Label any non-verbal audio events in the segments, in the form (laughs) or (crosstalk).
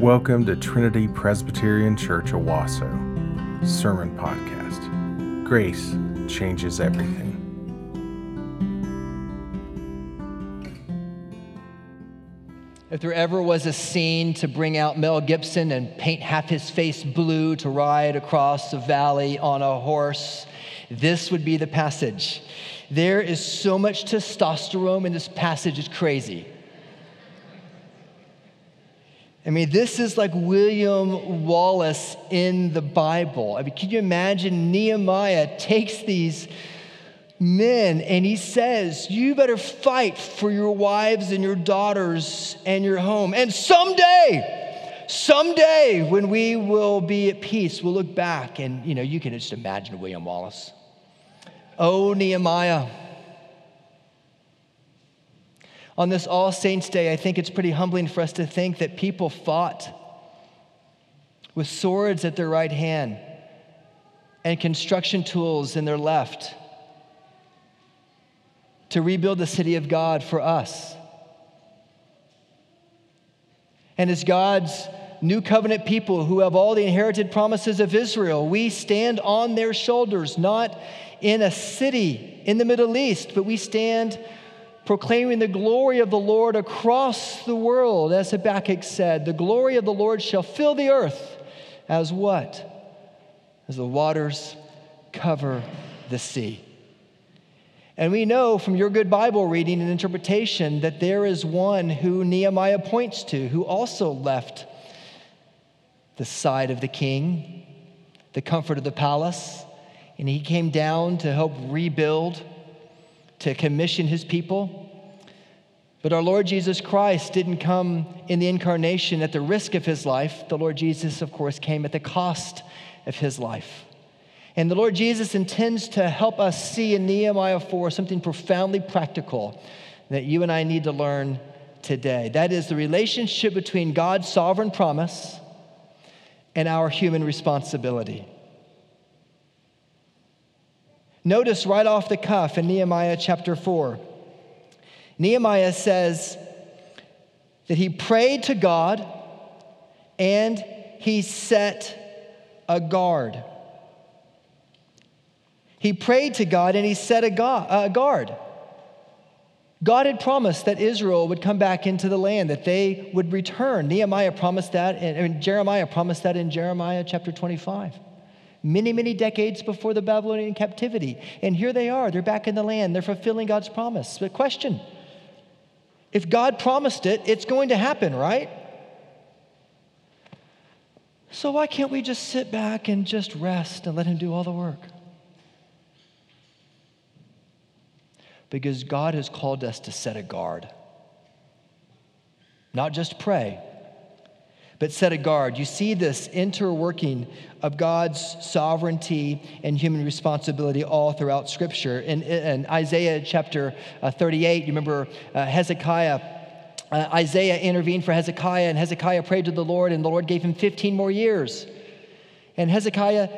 Welcome to Trinity Presbyterian Church Owasso Sermon Podcast. Grace changes everything. If there ever was a scene to bring out Mel Gibson and paint half his face blue to ride across a valley on a horse, this would be the passage. There is so much testosterone in this passage, it's crazy. I mean, this is like William Wallace in the Bible. I mean, can you imagine Nehemiah takes these men and he says, You better fight for your wives and your daughters and your home. And someday, someday, when we will be at peace, we'll look back and, you know, you can just imagine William Wallace. Oh, Nehemiah. On this All Saints Day, I think it's pretty humbling for us to think that people fought with swords at their right hand and construction tools in their left to rebuild the city of God for us. And as God's new covenant people who have all the inherited promises of Israel, we stand on their shoulders, not in a city in the Middle East, but we stand proclaiming the glory of the Lord across the world. As Habakkuk said, the glory of the Lord shall fill the earth as what? As the waters cover the sea. And we know from your good Bible reading and interpretation that there is one who Nehemiah points to who also left the side of the king, the comfort of the palace, and he came down to help rebuild to commission his people. But our Lord Jesus Christ didn't come in the incarnation at the risk of his life. The Lord Jesus, of course, came at the cost of his life. And the Lord Jesus intends to help us see in Nehemiah 4 something profoundly practical that you and I need to learn today. That is the relationship between God's sovereign promise and our human responsibility. Notice right off the cuff in Nehemiah chapter 4, Nehemiah says that he prayed to God and he set a guard. He prayed to God and he set a guard. God had promised that Israel would come back into the land, that they would return. Nehemiah promised that, and Jeremiah promised that in Jeremiah chapter 25 many, many decades before the Babylonian captivity. And here they are, they're back in the land, they're fulfilling God's promise. But question if God promised it, it's going to happen, right? So why can't we just sit back and just rest and let Him do all the work? Because God has called us to set a guard, not just pray but set a guard. You see this interworking of God's sovereignty and human responsibility all throughout Scripture. In, in Isaiah chapter uh, 38, you remember uh, Hezekiah. Uh, Isaiah intervened for Hezekiah, and Hezekiah prayed to the Lord, and the Lord gave him 15 more years. And Hezekiah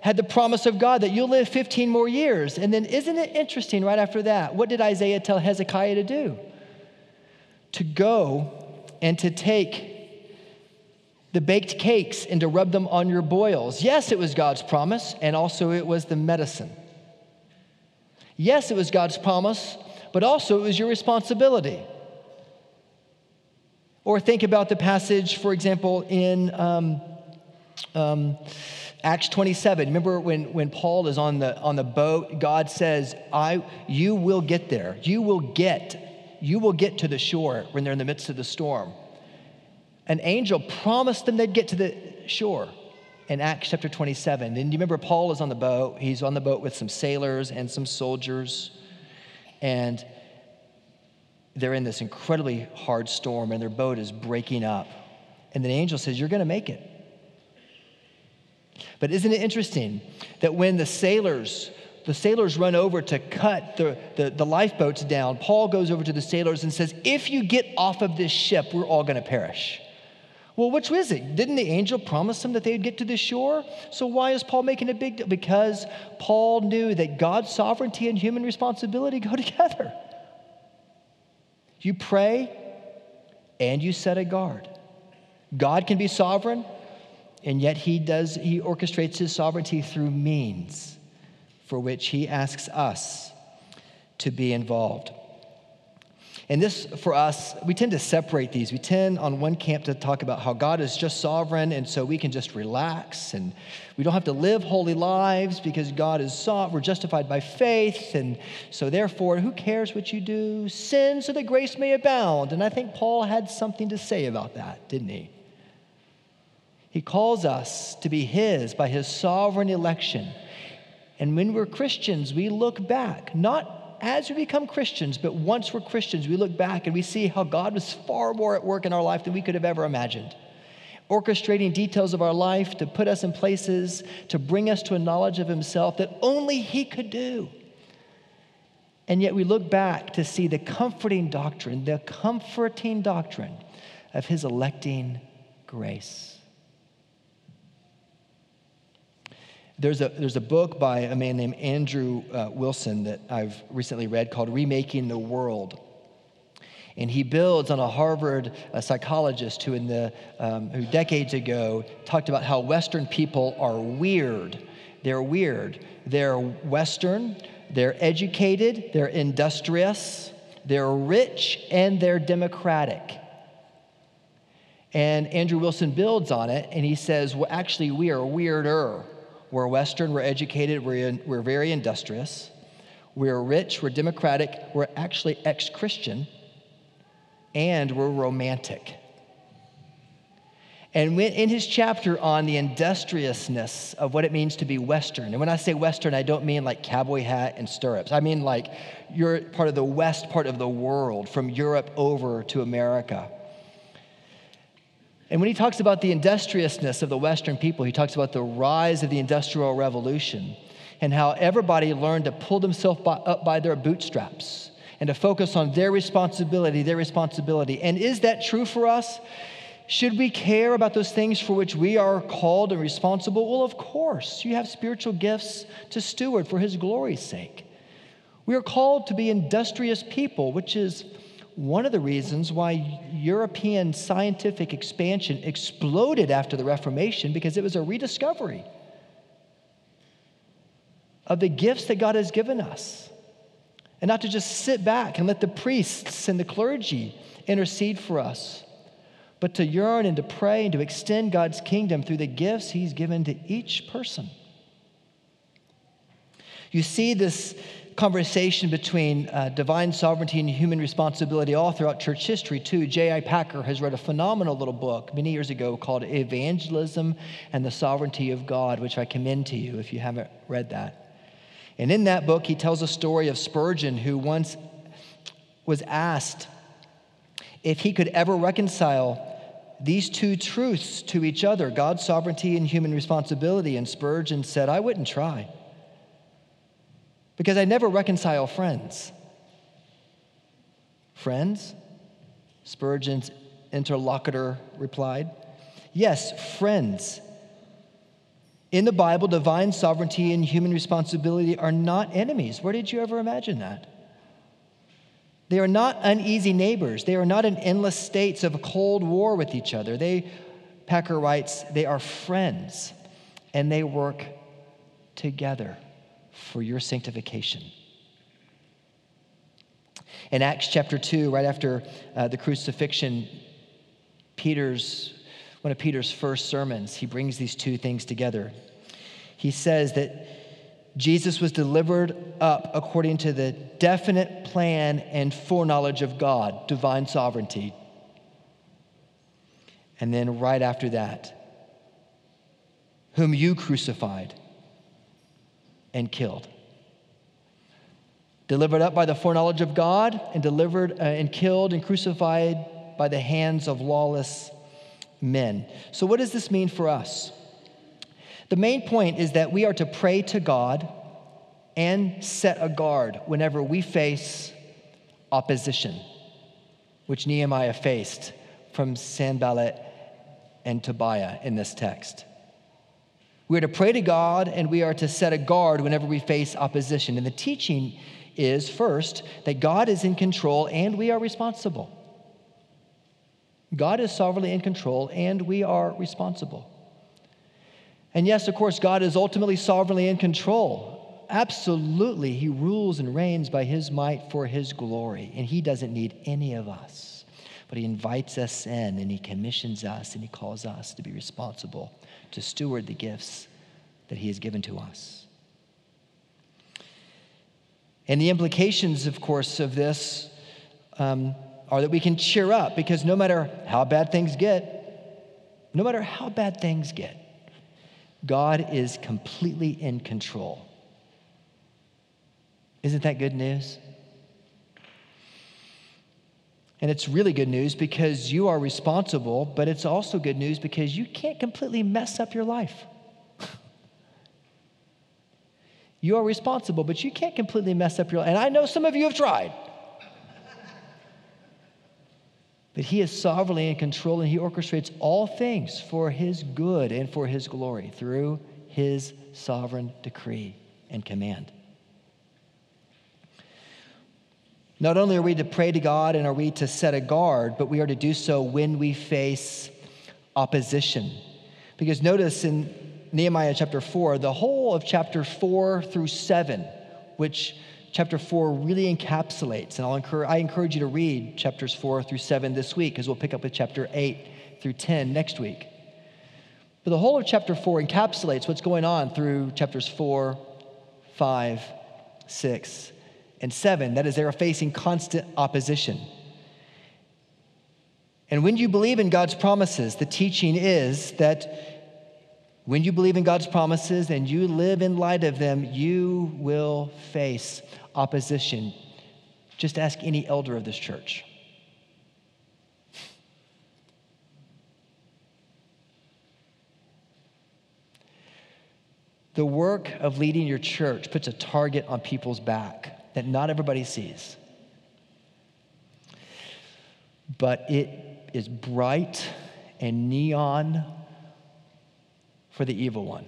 had the promise of God that you'll live 15 more years. And then, isn't it interesting right after that? What did Isaiah tell Hezekiah to do? To go and to take the baked cakes and to rub them on your boils. Yes, it was God's promise, and also it was the medicine. Yes, it was God's promise, but also it was your responsibility. Or think about the passage, for example, in um, um, Acts 27. Remember when, when Paul is on the, on the boat, God says, I, You will get there. You will get, you will get to the shore when they're in the midst of the storm an angel promised them they'd get to the shore in Acts chapter 27. And you remember Paul is on the boat. He's on the boat with some sailors and some soldiers. And they're in this incredibly hard storm, and their boat is breaking up. And the angel says, You're going to make it. But isn't it interesting that when the sailors the sailors run over to cut the, the, the, lifeboats down. Paul goes over to the sailors and says, If you get off of this ship, we're all going to perish. Well, which was it? Didn't the angel promise them that they'd get to the shore? So why is Paul making a big deal? Because Paul knew that God's sovereignty and human responsibility go (laughs) together. You pray and you set a guard. God can be sovereign, and yet he does he orchestrates his sovereignty through means for which he asks us to be involved. And this, for us, we tend to separate these. We tend on one camp to talk about how God is just sovereign, and so we can just relax and we don't have to live holy lives because God is sovereign. We're justified by faith, and so therefore, who cares what you do? Sin so that grace may abound. And I think Paul had something to say about that, didn't he? He calls us to be His by His sovereign election. And when we're Christians, we look back, not as we become Christians, but once we're Christians, we look back and we see how God was far more at work in our life than we could have ever imagined. Orchestrating details of our life to put us in places, to bring us to a knowledge of Himself that only He could do. And yet we look back to see the comforting doctrine, the comforting doctrine of His electing grace. There's a, there's a book by a man named Andrew uh, Wilson that I've recently read called Remaking the World. And he builds on a Harvard a psychologist who, in the, um, who decades ago talked about how Western people are weird. They're weird. They're Western, they're educated, they're industrious, they're rich, and they're democratic. And Andrew Wilson builds on it and he says, well, actually, we are weirder. We're Western, we're educated, we're, in, we're very industrious, we're rich, we're democratic, we're actually ex Christian, and we're romantic. And in his chapter on the industriousness of what it means to be Western, and when I say Western, I don't mean like cowboy hat and stirrups. I mean like you're part of the West part of the world, from Europe over to America. And when he talks about the industriousness of the Western people, he talks about the rise of the Industrial Revolution and how everybody learned to pull themselves up by their bootstraps and to focus on their responsibility, their responsibility. And is that true for us? Should we care about those things for which we are called and responsible? Well, of course. You have spiritual gifts to steward for his glory's sake. We are called to be industrious people, which is one of the reasons why European scientific expansion exploded after the Reformation because it was a rediscovery of the gifts that God has given us. And not to just sit back and let the priests and the clergy intercede for us, but to yearn and to pray and to extend God's kingdom through the gifts He's given to each person. You see this conversation between uh, divine sovereignty and human responsibility all throughout church history, too. J.I. Packer has read a phenomenal little book many years ago called Evangelism and the Sovereignty of God, which I commend to you if you haven't read that. And in that book, he tells a story of Spurgeon, who once was asked if he could ever reconcile these two truths to each other God's sovereignty and human responsibility. And Spurgeon said, I wouldn't try because I never reconcile friends. Friends? Spurgeon's interlocutor replied. Yes, friends. In the Bible, divine sovereignty and human responsibility are not enemies. Where did you ever imagine that? They are not uneasy neighbors. They are not in endless states of cold war with each other. They, Packer writes, they are friends and they work together for your sanctification. In Acts chapter 2, right after uh, the crucifixion, Peter's, one of Peter's first sermons, he brings these two things together. He says that Jesus was delivered up according to the definite plan and foreknowledge of God, divine sovereignty. And then right after that, whom you crucified and killed. Delivered up by the foreknowledge of God and delivered uh, and killed and crucified by the hands of lawless men. So, what does this mean for us? The main point is that we are to pray to God and set a guard whenever we face opposition, which Nehemiah faced from Sanballat and Tobiah in this text. We are to pray to God and we are to set a guard whenever we face opposition. And the teaching is first that God is in control and we are responsible. God is sovereignly in control, and we are responsible. And yes, of course, God is ultimately sovereignly in control. Absolutely, He rules and reigns by His might for His glory, and He doesn't need any of us. But He invites us in, and He commissions us, and He calls us to be responsible, to steward the gifts that He has given to us. And the implications, of course, of this um, are that we can cheer up because no matter how bad things get, no matter how bad things get, God is completely in control. Isn't that good news? And it's really good news because you are responsible, but it's also good news because you can't completely mess up your life. (laughs) you are responsible, but you can't completely mess up your life. And I know some of you have tried. But he is sovereignly in control and he orchestrates all things for his good and for his glory through his sovereign decree and command. Not only are we to pray to God and are we to set a guard, but we are to do so when we face opposition. Because notice in Nehemiah chapter 4, the whole of chapter 4 through 7, which chapter 4 really encapsulates. And I'll encourage, I encourage you to read chapters 4 through 7 this week because we'll pick up with chapter 8 through 10 next week. But the whole of chapter 4 encapsulates what's going on through chapters 4, 5, 6, and 7. That is, they are facing constant opposition. And when you believe in God's promises, the teaching is that when you believe in God's promises and you live in light of them, you will face opposition. Just ask any elder of this church. The work of leading your church puts a target on people's back that not everybody sees. But it is bright and neon for the evil one.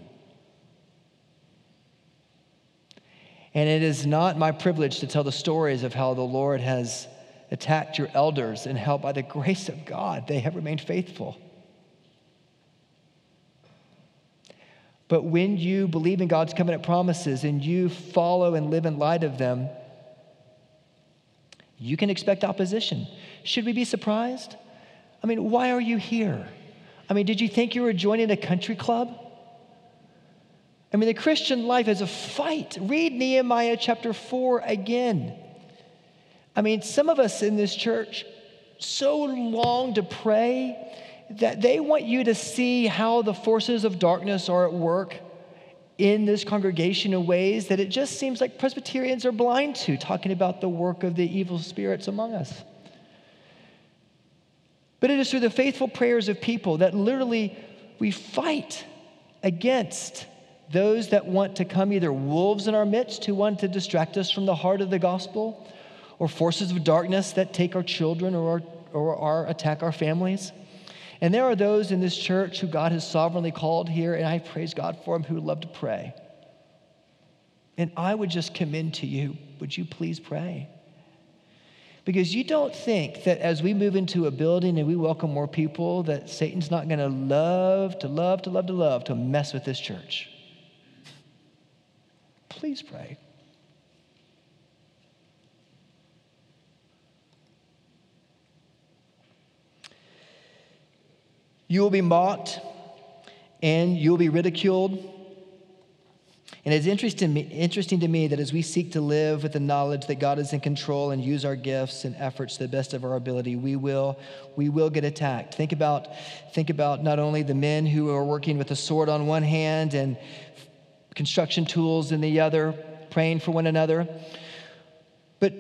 And it is not my privilege to tell the stories of how the Lord has attacked your elders and how, by the grace of God, they have remained faithful. But when you believe in God's covenant promises and you follow and live in light of them, you can expect opposition. Should we be surprised? I mean, why are you here? I mean, did you think you were joining a country club? I mean, the Christian life is a fight. Read Nehemiah chapter 4 again. I mean, some of us in this church so long to pray that they want you to see how the forces of darkness are at work in this congregation in ways that it just seems like Presbyterians are blind to, talking about the work of the evil spirits among us. But it is through the faithful prayers of people that literally we fight against those that want to come either wolves in our midst who want to distract us from the heart of the gospel, or forces of darkness that take our children or, our, or our, attack our families. And there are those in this church who God has sovereignly called here, and I praise God for them who love to pray. And I would just commend to you, would you please pray? Because you don't think that as we move into a building and we welcome more people, that Satan's not going to love, to love, to love, to love, to mess with this church. Please pray. You will be mocked and you will be ridiculed. And it's interesting, interesting to me that as we seek to live with the knowledge that God is in control and use our gifts and efforts to the best of our ability, we will, we will get attacked. Think about, think about not only the men who are working with a sword on one hand and construction tools in the other, praying for one another, but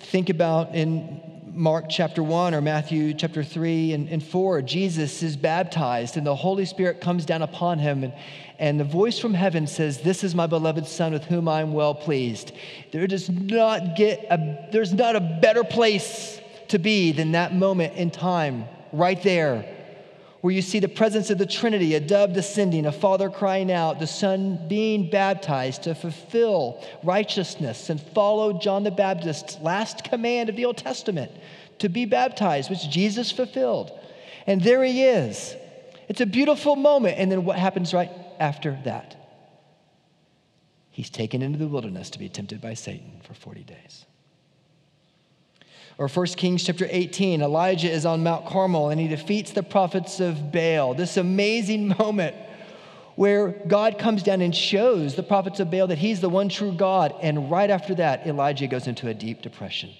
think about in Mark chapter 1 or Matthew chapter 3 and, and 4, Jesus is baptized and the Holy Spirit comes down upon him. And, and the voice from heaven says, This is my beloved Son with whom I'm well pleased. There does not get a, there's not a better place to be than that moment in time, right there, where you see the presence of the Trinity, a dove descending, a father crying out, the Son being baptized to fulfill righteousness and follow John the Baptist's last command of the Old Testament to be baptized, which Jesus fulfilled. And there he is. It's a beautiful moment. And then what happens right after that? He's taken into the wilderness to be tempted by Satan for 40 days. Or 1 Kings chapter 18, Elijah is on Mount Carmel and he defeats the prophets of Baal. This amazing (laughs) moment where God comes down and shows the prophets of Baal that he's the one true God. And right after that, Elijah goes into a deep depression.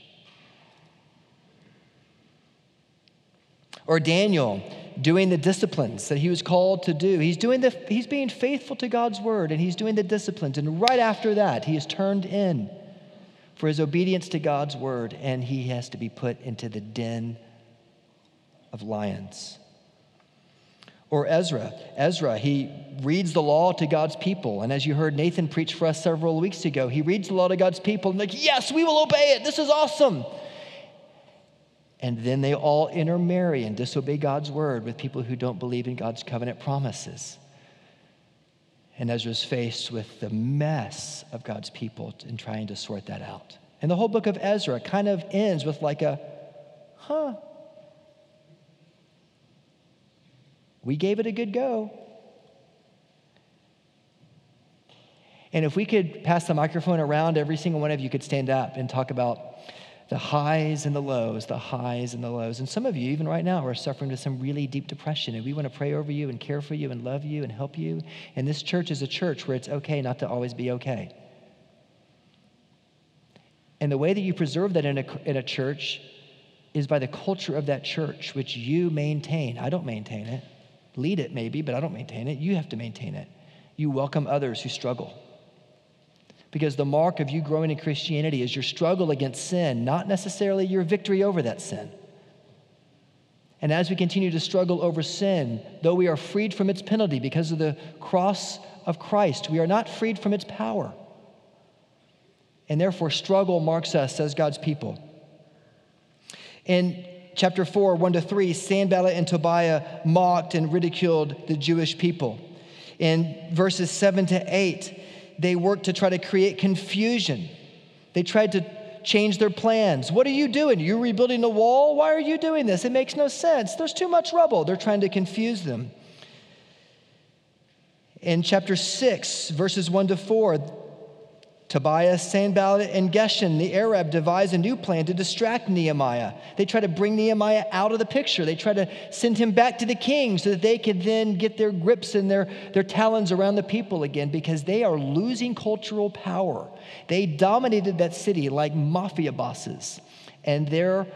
Or Daniel doing the disciplines that he was called to do. He's doing the he's being faithful to God's word and he's doing the disciplines and right after that he is turned in for his obedience to God's word and he has to be put into the den of lions. Or Ezra. Ezra, he reads the law to God's people. And as you heard Nathan preach for us several weeks ago, he reads the law to God's people and, like, yes, we will obey it. This is awesome. And then they all intermarry and disobey God's word with people who don't believe in God's covenant promises. And Ezra's faced with the mess of God's people in trying to sort that out. And the whole book of Ezra kind of ends with like a, huh, we gave it a good go. And if we could pass the microphone around, every single one of you could stand up and talk about the highs and the lows, the highs and the lows. And some of you, even right now, are suffering with some really deep depression. And we want to pray over you and care for you and love you and help you. And this church is a church where it's okay not to always be okay. And the way that you preserve that in a, in a church is by the culture of that church, which you maintain. I don't maintain it. Lead it, maybe, but I don't maintain it. You have to maintain it. You welcome others who struggle. Because the mark of you growing in Christianity is your struggle against sin, not necessarily your victory over that sin. And as we continue to struggle over sin, though we are freed from its penalty because of the cross of Christ, we are not freed from its power. And therefore, struggle marks us as God's people. In chapter 4, 1 to 3, Sanballat and Tobiah mocked and ridiculed the Jewish people. In verses 7 to 8, they worked to try to create confusion. They tried to change their plans. What are you doing? You're rebuilding the wall? Why are you doing this? It makes no sense. There's too much rubble. They're trying to confuse them. In chapter 6, verses 1 to 4, Tobiah, Sanballat, and Geshem, the Arab, devise a new plan to distract Nehemiah. They try to bring Nehemiah out of the picture. They try to send him back to the king so that they could then get their grips and their, their talons around the people again because they are losing cultural power. They dominated that city like mafia bosses, and their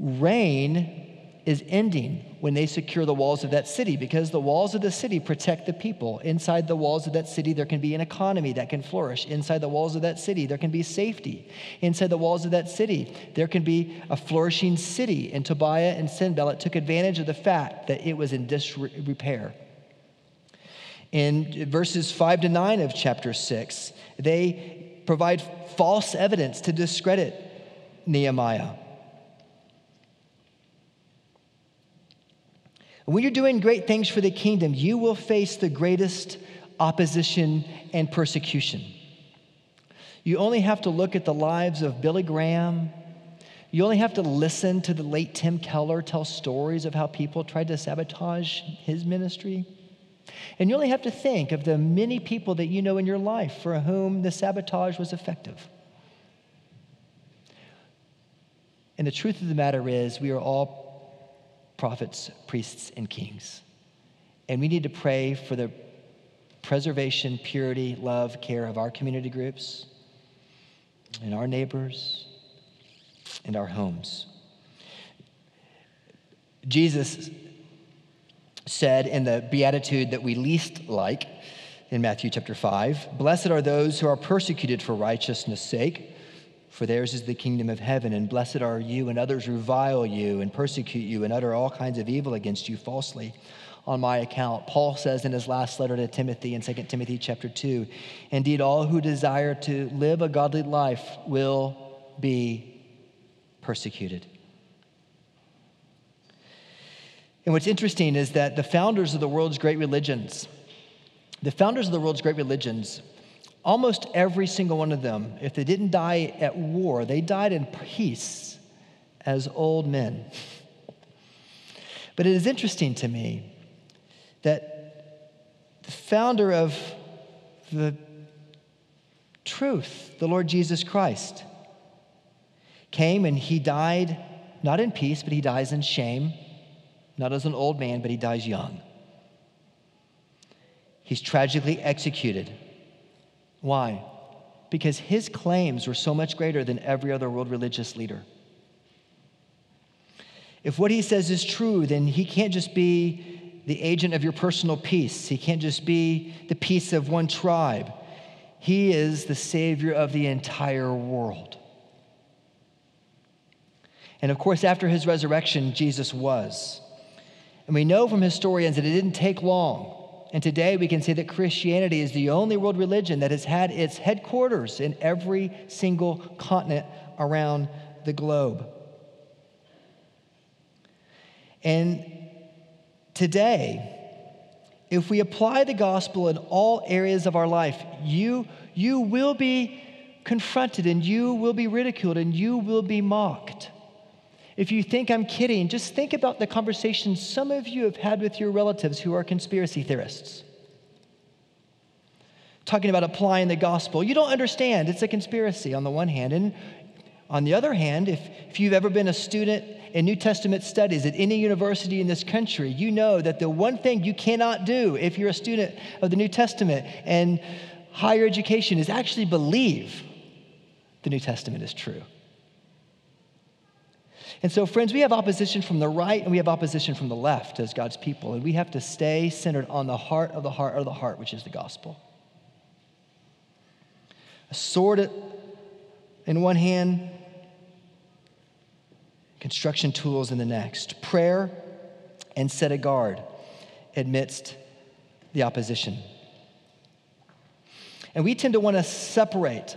reign is ending when they secure the walls of that city because the walls of the city protect the people. Inside the walls of that city, there can be an economy that can flourish. Inside the walls of that city, there can be safety. Inside the walls of that city, there can be a flourishing city. And Tobiah and Sanballat took advantage of the fact that it was in disrepair. In verses 5 to 9 of chapter 6, they provide false evidence to discredit Nehemiah. When you're doing great things for the kingdom, you will face the greatest opposition and persecution. You only have to look at the lives of Billy Graham. You only have to listen to the late Tim Keller tell stories of how people tried to sabotage his ministry. And you only have to think of the many people that you know in your life for whom the sabotage was effective. And the truth of the matter is, we are all prophets, priests, and kings. And we need to pray for the preservation, purity, love, care of our community groups and our neighbors and our homes. Jesus said in the beatitude that we least like in Matthew chapter 5 Blessed are those who are persecuted for righteousness' sake for theirs is the kingdom of heaven, and blessed are you, and others revile you, and persecute you, and utter all kinds of evil against you falsely on my account. Paul says in his last letter to Timothy in 2 Timothy chapter 2 Indeed, all who desire to live a godly life will be persecuted. And what's interesting is that the founders of the world's great religions, the founders of the world's great religions, Almost every single one of them, if they didn't die at war, they died in peace as old men. But it is interesting to me that the founder of the truth, the Lord Jesus Christ, came and he died not in peace, but he dies in shame, not as an old man, but he dies young. He's tragically executed. Why? Because his claims were so much greater than every other world religious leader. If what he says is true, then he can't just be the agent of your personal peace. He can't just be the peace of one tribe. He is the savior of the entire world. And of course, after his resurrection, Jesus was. And we know from historians that it didn't take long. And today we can say that Christianity is the only world religion that has had its headquarters in every single continent around the globe. And today, if we apply the gospel in all areas of our life, you, you will be confronted and you will be ridiculed and you will be mocked. If you think I'm kidding, just think about the conversations some of you have had with your relatives who are conspiracy theorists. Talking about applying the gospel. You don't understand, it's a conspiracy on the one hand. And on the other hand, if, if you've ever been a student in New Testament studies at any university in this country, you know that the one thing you cannot do if you're a student of the New Testament and higher education is actually believe the New Testament is true. And so, friends, we have opposition from the right and we have opposition from the left as God's people, and we have to stay centered on the heart of the heart of the heart, which is the gospel. A sword in one hand, construction tools in the next, prayer and set a guard amidst the opposition. And we tend to want to separate.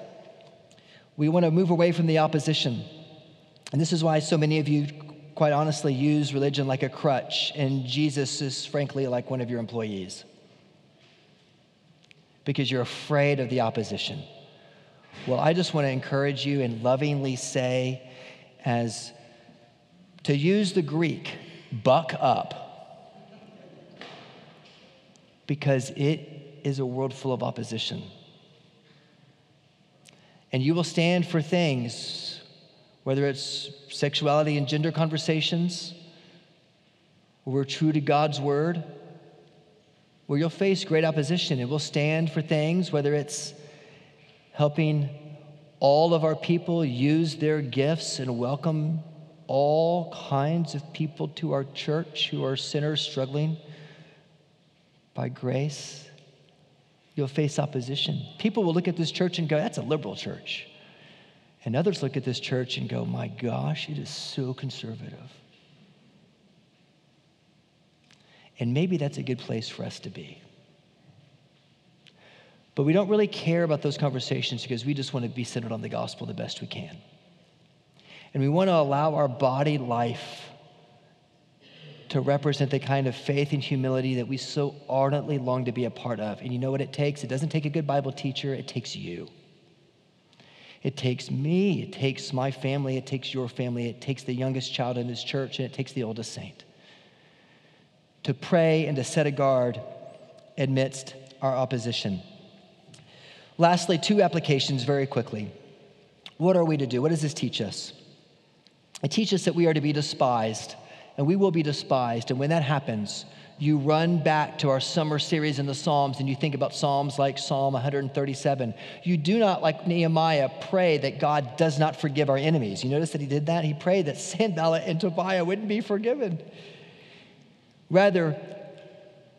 We want to move away from the opposition. And this is why so many of you, quite honestly, use religion like a crutch, and Jesus is frankly like one of your employees. Because you're afraid of the opposition. Well, I just want to encourage you and lovingly say, as to use the Greek, buck up. Because it is a world full of opposition. And you will stand for things, whether it's sexuality and gender conversations, where we're true to God's word, where you'll face great opposition. And we'll stand for things, whether it's helping all of our people use their gifts and welcome all kinds of people to our church who are sinners struggling by grace. You'll face opposition. People will look at this church and go, that's a liberal church. And others look at this church and go, my gosh, it is so conservative. And maybe that's a good place for us to be. But we don't really care about those conversations because we just want to be centered on the gospel the best we can. And we want to allow our body life to represent the kind of faith and humility that we so ardently long to be a part of. And you know what it takes? It doesn't take a good Bible teacher, it takes you. It takes me, it takes my family, it takes your family, it takes the youngest child in this church, and it takes the oldest saint to pray and to set a guard amidst our opposition. Lastly, two applications very quickly. What are we to do? What does this teach us? It teaches us that we are to be despised, and we will be despised. And when that happens, you run back to our summer series in the Psalms and you think about Psalms like Psalm 137. You do not, like Nehemiah, pray that God does not forgive our enemies. You notice that he did that? He prayed that Sanballat and Tobiah wouldn't be forgiven. Rather,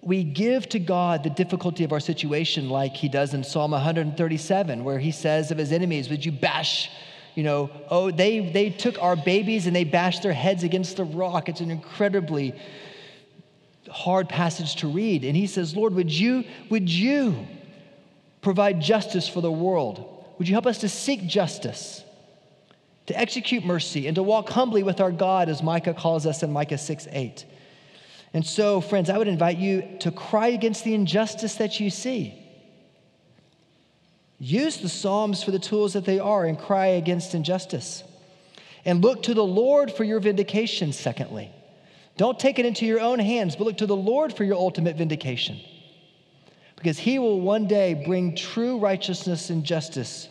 we give to God the difficulty of our situation like he does in Psalm 137, where he says of his enemies, Would you bash you know, oh, they, they took our babies and they bashed their heads against the rock. It's an incredibly hard passage to read. And he says, Lord, would you, would you provide justice for the world? Would you help us to seek justice, to execute mercy, and to walk humbly with our God, as Micah calls us in Micah 6 8? And so, friends, I would invite you to cry against the injustice that you see. Use the Psalms for the tools that they are and cry against injustice. And look to the Lord for your vindication, secondly. Don't take it into your own hands, but look to the Lord for your ultimate vindication. Because he will one day bring true righteousness and justice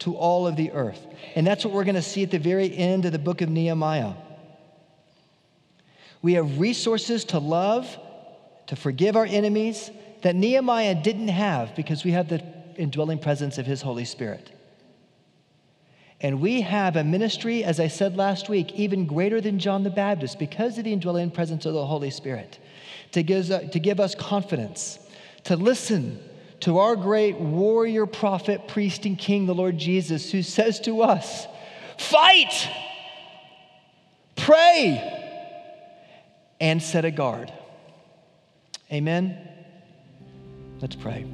to all of the earth. And that's what we're going to see at the very end of the book of Nehemiah. We have resources to love, to forgive our enemies that Nehemiah didn't have because we have the indwelling presence of his Holy Spirit. And we have a ministry, as I said last week, even greater than John the Baptist because of the indwelling presence of the Holy Spirit, to give, uh, to give us confidence, to listen to our great warrior, prophet, priest, and king, the Lord Jesus, who says to us, Fight, pray, and set a guard. Amen. Let's pray.